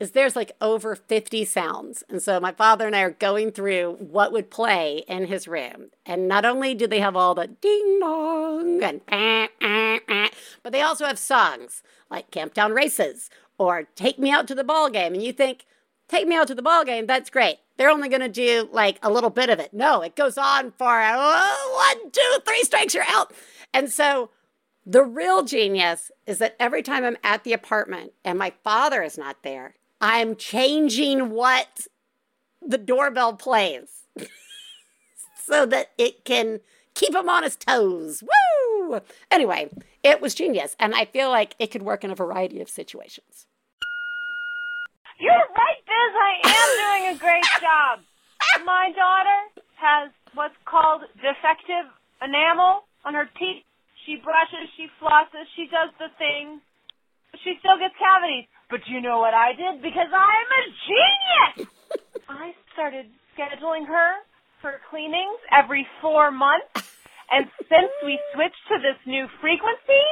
is there's like over 50 sounds. And so my father and I are going through what would play in his room. And not only do they have all the ding dong and ah, but they also have songs like Camptown Races or Take Me Out to the Ball Game. And you think, Take Me Out to the Ball Game, that's great. They're only going to do like a little bit of it. No, it goes on for oh, one, two, three strikes, you're out. And so the real genius is that every time I'm at the apartment and my father is not there, I'm changing what the doorbell plays so that it can keep him on his toes. Woo! Anyway, it was genius, and I feel like it could work in a variety of situations. You're right, Biz. I am doing a great job. My daughter has what's called defective enamel on her teeth. She brushes, she flosses, she does the thing. She still gets cavities. But you know what I did? Because I'm a genius! I started scheduling her for cleanings every four months. And since we switched to this new frequency,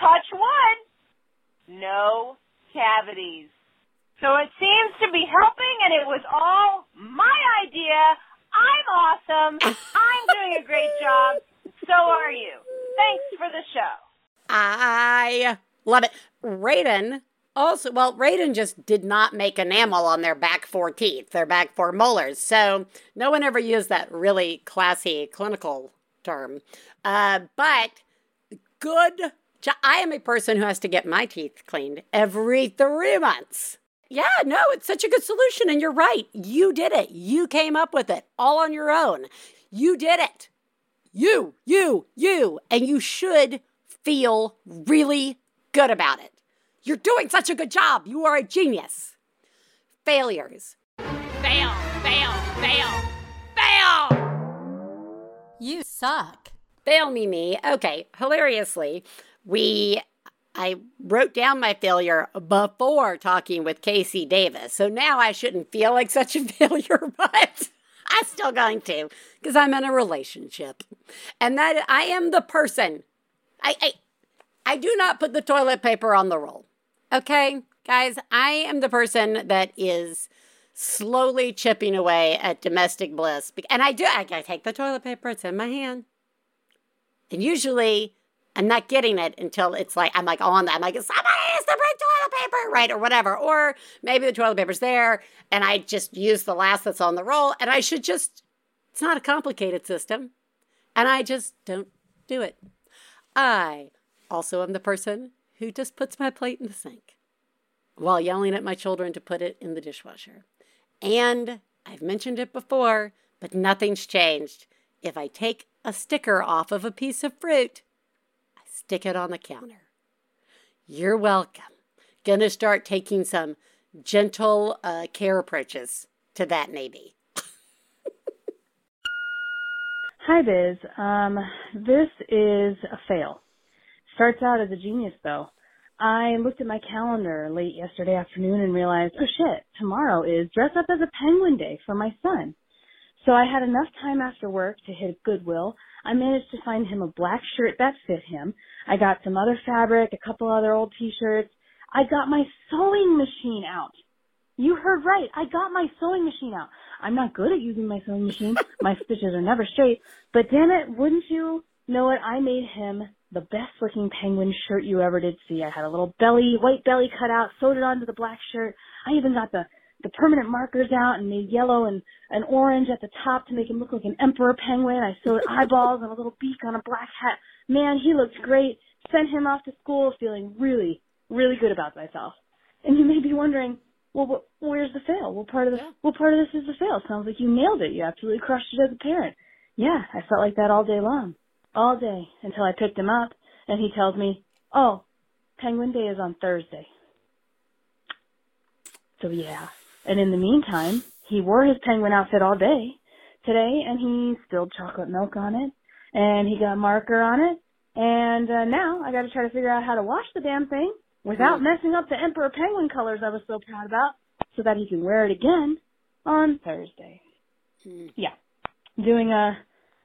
touch one, no cavities. So it seems to be helping, and it was all my idea. I'm awesome. I'm doing a great job. So are you. Thanks for the show. I love it. Raiden also, well, Raiden just did not make enamel on their back four teeth, their back four molars. So no one ever used that really classy clinical term. Uh, but good. I am a person who has to get my teeth cleaned every three months. Yeah, no, it's such a good solution. And you're right. You did it. You came up with it all on your own. You did it. You, you, you. And you should feel really good about it. You're doing such a good job. You are a genius. Failures. Fail, fail, fail, fail. You suck. Fail me, me. Okay, hilariously, we I wrote down my failure before talking with KC Davis. So now I shouldn't feel like such a failure, but I'm still going to because I'm in a relationship. And that I am the person. I, I I do not put the toilet paper on the roll. Okay, guys, I am the person that is slowly chipping away at domestic bliss. And I do, I, take the toilet paper, it's in my hand. And usually I'm not getting it until it's like, I'm like on that. I'm like, somebody has to bring toilet paper, right? Or whatever. Or maybe the toilet paper's there and I just use the last that's on the roll and I should just, it's not a complicated system. And I just don't do it. I also am the person who just puts my plate in the sink while yelling at my children to put it in the dishwasher. And I've mentioned it before, but nothing's changed. If I take a sticker off of a piece of fruit, I stick it on the counter. You're welcome. Gonna start taking some gentle uh, care approaches to that, maybe. Hi, Biz. Um, this is a fail. Starts out as a genius, though. I looked at my calendar late yesterday afternoon and realized, oh shit, tomorrow is dress up as a penguin day for my son. So I had enough time after work to hit Goodwill. I managed to find him a black shirt that fit him. I got some other fabric, a couple other old t-shirts. I got my sewing machine out. You heard right. I got my sewing machine out. I'm not good at using my sewing machine. my stitches are never straight. But damn it, wouldn't you know it? I made him the best looking penguin shirt you ever did see. I had a little belly, white belly cut out, sewed it onto the black shirt. I even got the the permanent markers out and made yellow and, and orange at the top to make him look like an emperor penguin. I sewed eyeballs and a little beak on a black hat. Man, he looked great. Sent him off to school feeling really, really good about myself. And you may be wondering, well, wh- where's the fail? What part of the what part of this is the fail? Sounds like you nailed it. You absolutely crushed it as a parent. Yeah, I felt like that all day long, all day until I picked him up and he tells me, "Oh, Penguin Day is on Thursday." So yeah. And in the meantime, he wore his penguin outfit all day today, and he spilled chocolate milk on it, and he got marker on it, and uh, now I got to try to figure out how to wash the damn thing without Hmm. messing up the emperor penguin colors I was so proud about, so that he can wear it again on Thursday. Yeah, doing a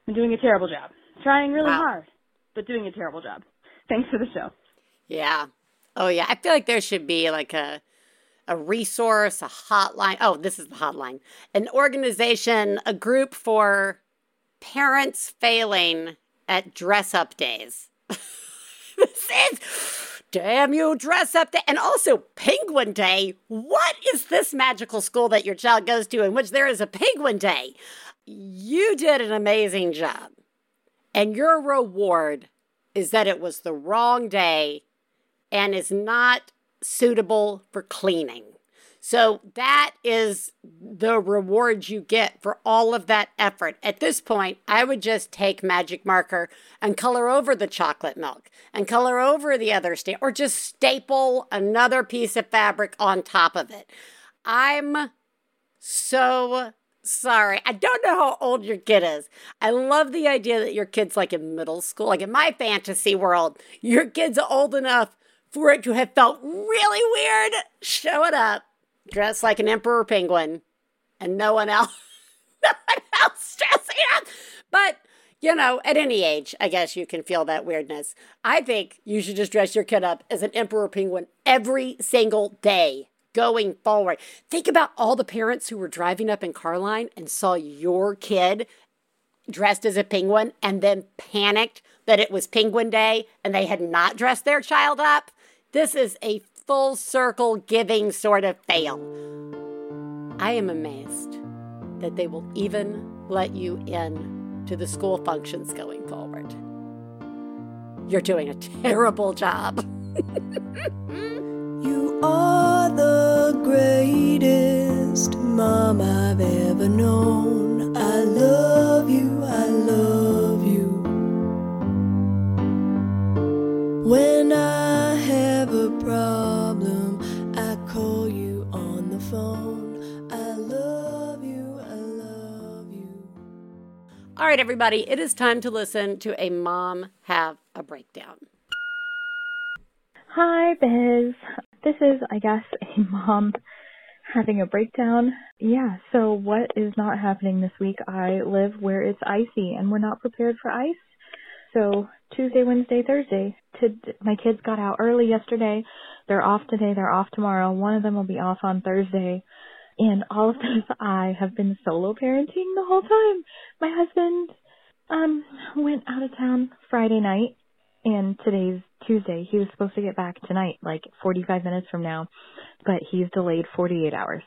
I'm doing a terrible job. Trying really Wow. hard, but doing a terrible job. Thanks for the show. Yeah. Oh yeah. I feel like there should be like a a resource, a hotline. Oh, this is the hotline. An organization, a group for parents failing at dress up days. this is damn you dress up day and also penguin day. What is this magical school that your child goes to in which there is a penguin day? You did an amazing job. And your reward is that it was the wrong day and is not suitable for cleaning. So that is the reward you get for all of that effort. At this point, I would just take magic marker and color over the chocolate milk and color over the other stain or just staple another piece of fabric on top of it. I'm so sorry. I don't know how old your kid is. I love the idea that your kid's like in middle school. Like in my fantasy world, your kid's old enough for it to have felt really weird showing up dressed like an emperor penguin and no one else no one else dressing up. But you know, at any age, I guess you can feel that weirdness. I think you should just dress your kid up as an emperor penguin every single day going forward. Think about all the parents who were driving up in Carline and saw your kid dressed as a penguin and then panicked that it was penguin day and they had not dressed their child up. This is a full circle giving sort of fail. I am amazed that they will even let you in to the school functions going forward. You're doing a terrible job. You are the greatest mom I've ever known. I love you, I love you. When I have a problem, I call you on the phone. I love you, I love you. All right, everybody, it is time to listen to a mom have a breakdown. Hi, Biz. This is, I guess, a mom having a breakdown. Yeah, so what is not happening this week? I live where it's icy and we're not prepared for ice. So Tuesday, Wednesday, Thursday. To, my kids got out early yesterday. They're off today. They're off tomorrow. One of them will be off on Thursday. And all of this, I have been solo parenting the whole time. My husband um went out of town Friday night and today's Tuesday. He was supposed to get back tonight, like 45 minutes from now, but he's delayed 48 hours.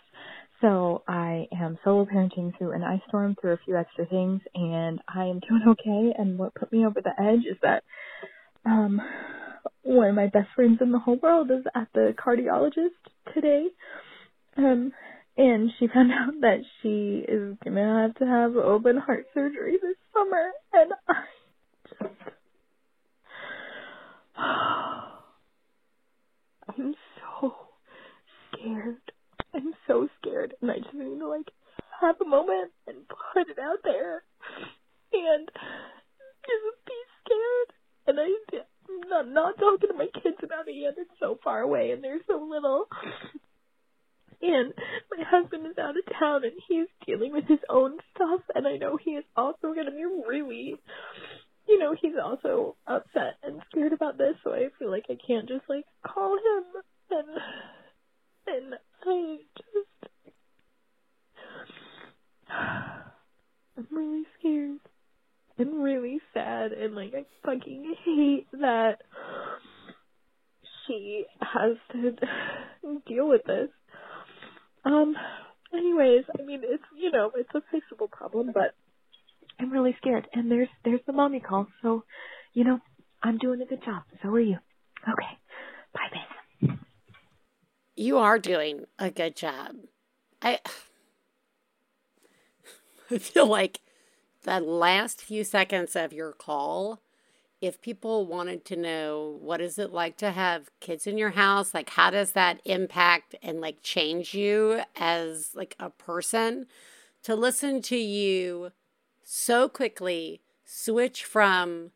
So I am solo parenting through an ice storm, through a few extra things, and I am doing okay. And what put me over the edge is that um one of my best friends in the whole world is at the cardiologist today. Um and she found out that she is gonna have to have open heart surgery this summer and I just I'm so scared. I'm so scared, and I just need to like have a moment and put it out there, and just be scared. And I, I'm not not talking to my kids about it yet. It's so far away, and they're so little. And my husband is out of town, and he's dealing with his own stuff, and I know he is also going to be really you know, he's also upset and scared about this, so I feel like I can't just like call him and and I just I'm really scared. I'm really sad and like I fucking hate that she has to deal with this. Um anyways, I mean it's you know, it's a fixable problem, but I'm really scared. And there's there's the mommy call. So, you know, I'm doing a good job. So are you. Okay. Bye, Biz. You are doing a good job. I I feel like the last few seconds of your call, if people wanted to know what is it like to have kids in your house, like how does that impact and like change you as like a person, to listen to you so quickly switch from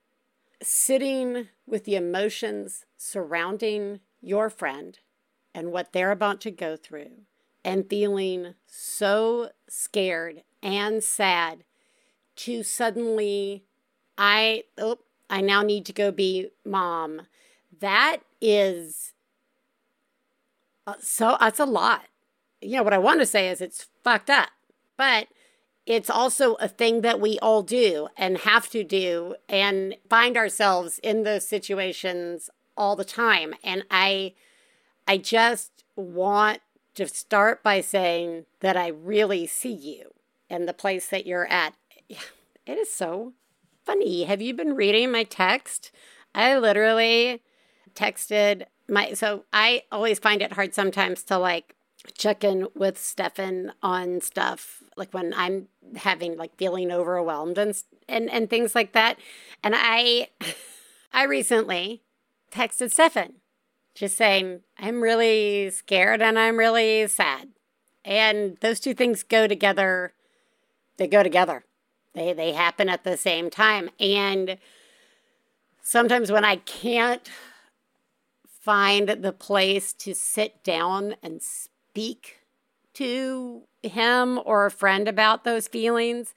sitting with the emotions surrounding your friend and what they're about to go through and feeling so scared and sad to suddenly I oh I now need to go be mom. That is uh, so that's a lot. You know what I want to say is it's fucked up. But it's also a thing that we all do and have to do and find ourselves in those situations all the time. And i i just want to start by saying that i really see you and the place that you're at. It is so funny. Have you been reading my text? I literally texted my so i always find it hard sometimes to like check in with Stefan on stuff like when I'm having like feeling overwhelmed and and and things like that. And I I recently texted Stefan just saying I'm really scared and I'm really sad. And those two things go together. They go together. They they happen at the same time and sometimes when I can't find the place to sit down and speak to him or a friend about those feelings,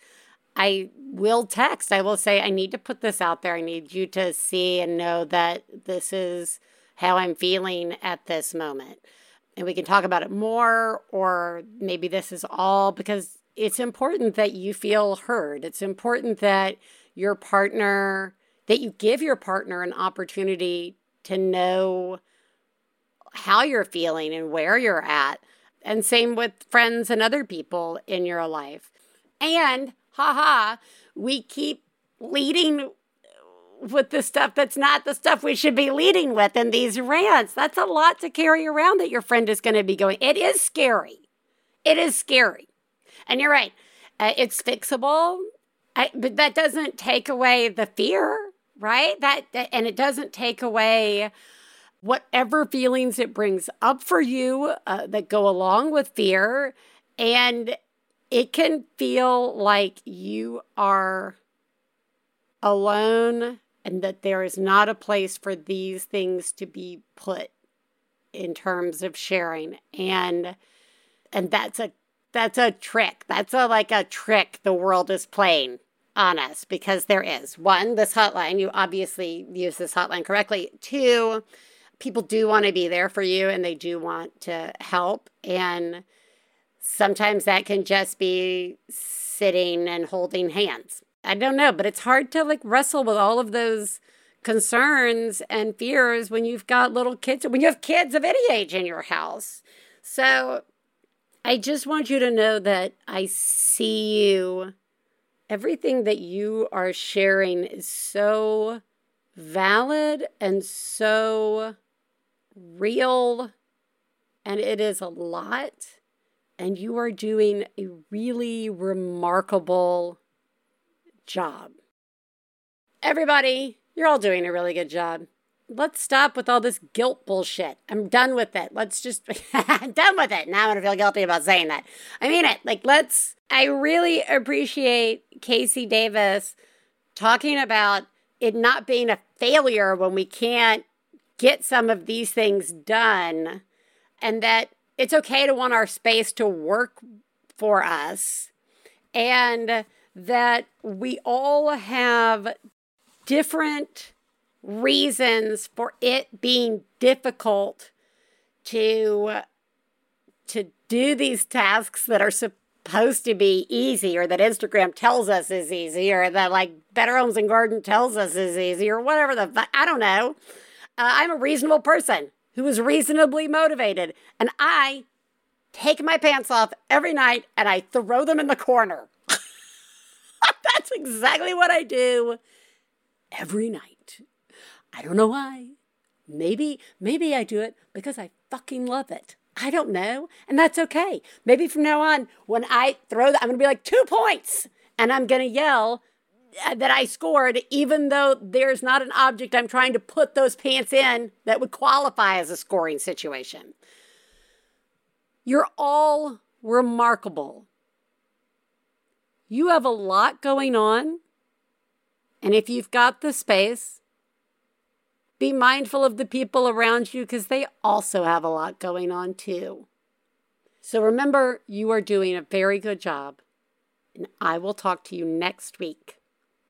I will text. I will say, I need to put this out there. I need you to see and know that this is how I'm feeling at this moment. and we can talk about it more, or maybe this is all because it's important that you feel heard. It's important that your partner, that you give your partner an opportunity to know how you're feeling and where you're at. And same with friends and other people in your life. And haha, we keep leading with the stuff that's not the stuff we should be leading with in these rants. That's a lot to carry around that your friend is going to be going. It is scary. It is scary. And you're right. Uh, it's fixable, I, but that doesn't take away the fear, right? That, that and it doesn't take away whatever feelings it brings up for you uh, that go along with fear and it can feel like you are alone and that there is not a place for these things to be put in terms of sharing. And and that's a that's a trick. That's a like a trick the world is playing on us because there is one this hotline you obviously use this hotline correctly. Two people do want to be there for you and they do want to help and sometimes that can just be sitting and holding hands I don't know, but it's hard to like wrestle with all of those concerns and fears when you've got little kids, when you have kids of any age in your house. So I just want you to know that I see you. Everything that you are sharing is so valid and so real, and it is a lot. And you are doing a really remarkable job. Everybody, you're all doing a really good job. Let's stop with all this guilt bullshit. I'm done with it. Let's just, I'm done with it. Now I'm to feel guilty about saying that. I mean it. Like, let's, I really appreciate KC Davis talking about it not being a failure when we can't get some of these things done and that it's okay to want our space to work for us. And that we all have different reasons for it being difficult to to do these tasks that are supposed to be easy or that Instagram tells us is easy or that like Better Homes and Garden tells us is easy or whatever the I don't know. Uh, I'm a reasonable person who is reasonably motivated and I take my pants off every night and I throw them in the corner. That's exactly what I do every night. I don't know why. Maybe, maybe I do it because I fucking love it. I don't know. And that's okay. Maybe from now on, when I throw that, I'm going to be like, two points. And I'm going to yell Uh, that I scored, even though there's not an object I'm trying to put those pants in that would qualify as a scoring situation. You're all remarkable. You have a lot going on. And if you've got the space, be mindful of the people around you because they also have a lot going on too. So remember, you are doing a very good job. And I will talk to you next week.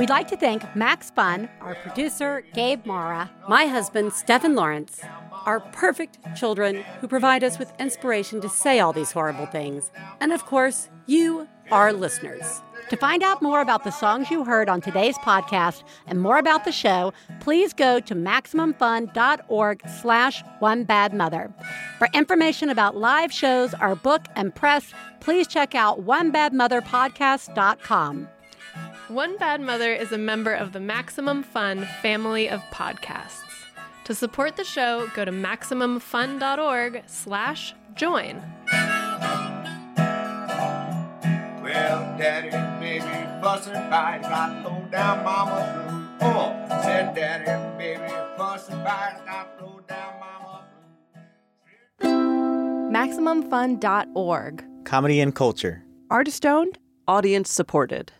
We'd like to thank Max Fun, our producer, Gabe Mara, my husband, Stephen Lawrence, our perfect children who provide us with inspiration to say all these horrible things, and of course, you, our listeners. To find out more about the songs you heard on today's podcast and more about the show, please go to MaximumFun.org slash One Bad Mother. For information about live shows, our book, and press, please check out OneBadMotherPodcast.com. One Bad Mother is a member of the Maximum Fun family of podcasts. To support the show, go to MaximumFun.org slash join. Well, daddy, baby, fussing fight, got low down mama blue. Oh, said daddy, baby, fussing fight, got low down mama MaximumFun.org. Comedy and culture. Artist owned, audience supported.